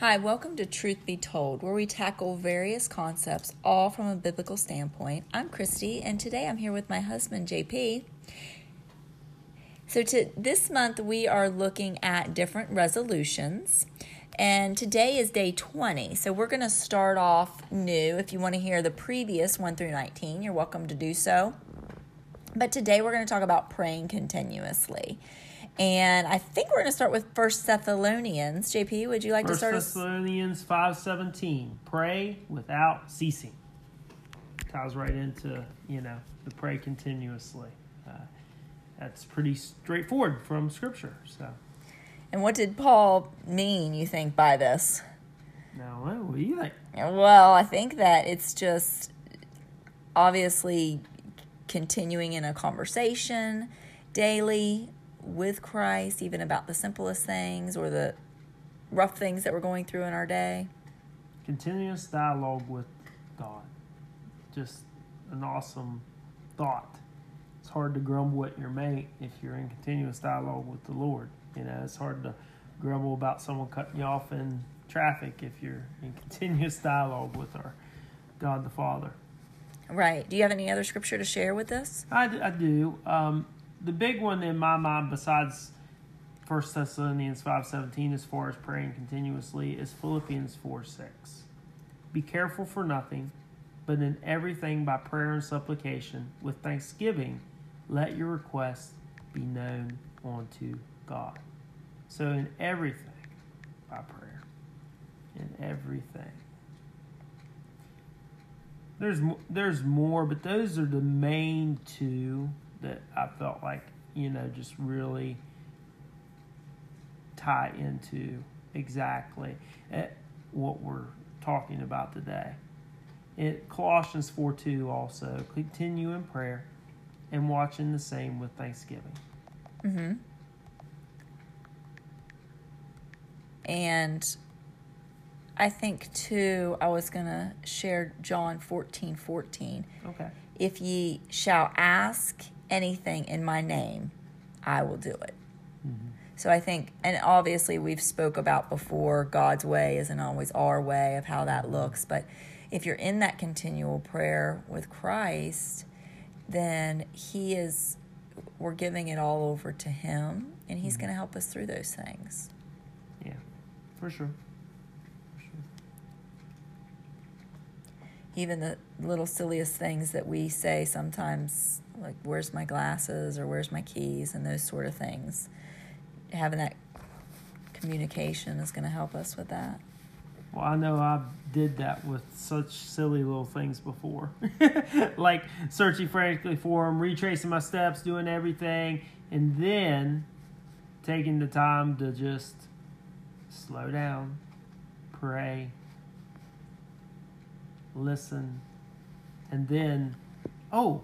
Hi, welcome to Truth Be Told, where we tackle various concepts all from a biblical standpoint. I'm Christy, and today I'm here with my husband, JP. So, to, this month we are looking at different resolutions, and today is day 20. So, we're going to start off new. If you want to hear the previous 1 through 19, you're welcome to do so. But today we're going to talk about praying continuously. And I think we're going to start with First Thessalonians. JP, would you like First to start? us- Thessalonians five seventeen. Pray without ceasing. Ties right into you know the pray continuously. Uh, that's pretty straightforward from Scripture. So And what did Paul mean, you think, by this? now, what what do you think? Well, I think that it's just obviously continuing in a conversation daily with Christ, even about the simplest things or the rough things that we're going through in our day. Continuous dialogue with God. Just an awesome thought. It's hard to grumble at your mate if you're in continuous dialogue with the Lord. You know, it's hard to grumble about someone cutting you off in traffic if you're in continuous dialogue with our God the Father. Right. Do you have any other scripture to share with us? I, I do. Um, the big one in my mind, besides First Thessalonians five seventeen, as far as praying continuously, is Philippians four six. Be careful for nothing, but in everything by prayer and supplication with thanksgiving, let your requests be known unto God. So in everything by prayer, in everything. There's there's more, but those are the main two that I felt like you know just really tie into exactly eh, what we're talking about today. It Colossians four two also continue in prayer and watching the same with thanksgiving. Mm-hmm. And I think too, I was gonna share John fourteen fourteen. Okay. If ye shall ask anything in my name, I will do it. Mm-hmm. So I think, and obviously we've spoke about before, God's way isn't always our way of how that mm-hmm. looks. But if you're in that continual prayer with Christ, then He is, we're giving it all over to Him, and He's mm-hmm. going to help us through those things. Yeah, for sure. For sure. Even the little silliest things that we say sometimes, like, where's my glasses or where's my keys, and those sort of things. Having that communication is going to help us with that. Well, I know I did that with such silly little things before, like searching frantically for them, retracing my steps, doing everything, and then taking the time to just slow down, pray, listen, and then, oh,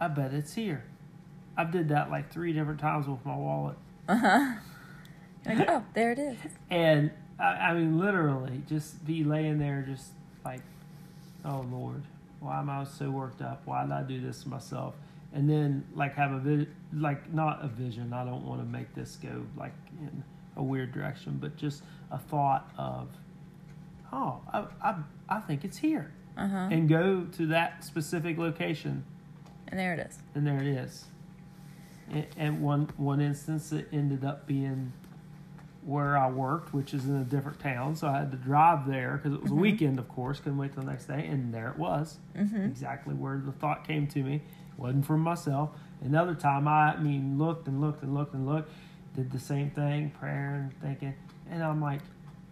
I bet it's here. I've did that like three different times with my wallet. Uh huh. Like, oh, there it is. And I, I mean, literally, just be laying there, just like, oh Lord, why am I so worked up? Why did I do this to myself? And then, like, have a vi- like not a vision. I don't want to make this go like in a weird direction, but just a thought of, oh, I I, I think it's here, Uh huh. and go to that specific location And there it is. and there it is. And, and one one instance, it ended up being where I worked, which is in a different town, so I had to drive there because it was Mhm. a weekend, of course. Couldn't wait till the next day, and there it was, Mm-hmm. exactly where the thought came to me. wasn't from myself. Another time, I, I mean, looked and looked and looked and looked, did the same thing, prayer and thinking, and I'm like,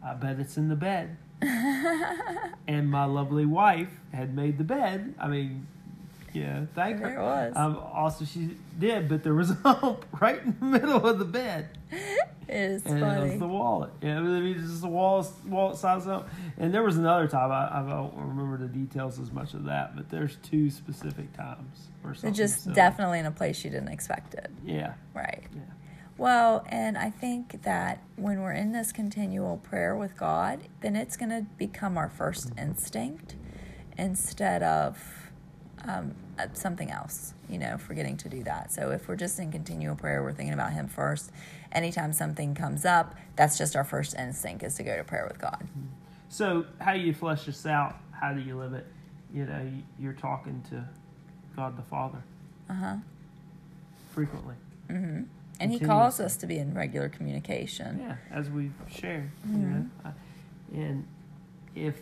I bet it's in the bed. And my lovely wife had made the bed. I mean, yeah, thank her. It was. Um, also, she did, but there was a hump right in the middle of the bed, it is and it was the wallet. Yeah, it was just a wall, wallet size up. And there was another time I, I don't remember the details as much of that, but there's two specific times It's something. just silly. definitely in a place you didn't expect it. Yeah, Right. yeah, Well, and I think that when we're in this continual prayer with God, then it's going to become our first instinct instead of um, uh, something else, you know, forgetting to do that. So if we're just in continual prayer, we're thinking about Him first. Anytime something comes up, that's just our first instinct is to go to prayer with God. So, how do you flesh this out? How do you live it? You know, you- you're talking to God the Father Uh huh. frequently. Mm-hmm. And He calls us to be in regular communication. Yeah, as we've shared. You Mhm. know? Uh, And if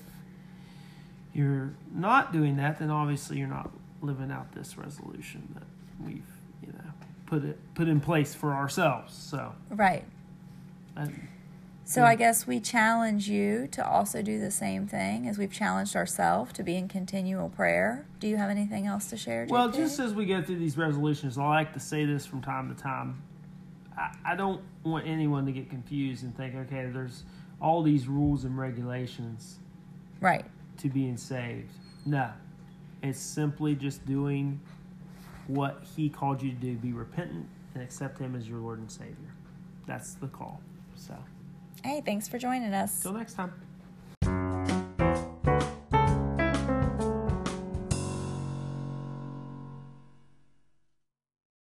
you're not doing that, then obviously you're not living out this resolution that we've, you know, put it put in place for ourselves. So, Right. and So Yeah. I guess we challenge you to also do the same thing as we've challenged ourselves to be in continual prayer. Do you have anything else to share? Well, just as we go through these resolutions, I like to say this from time to time. I, I don't want anyone to get confused and think, okay, there's all these rules and regulations right. To being saved. No, it's simply just doing what He called you to do be repentant and accept Him as your Lord and Savior. That's the call. So, Hey, thanks for joining us. till next time.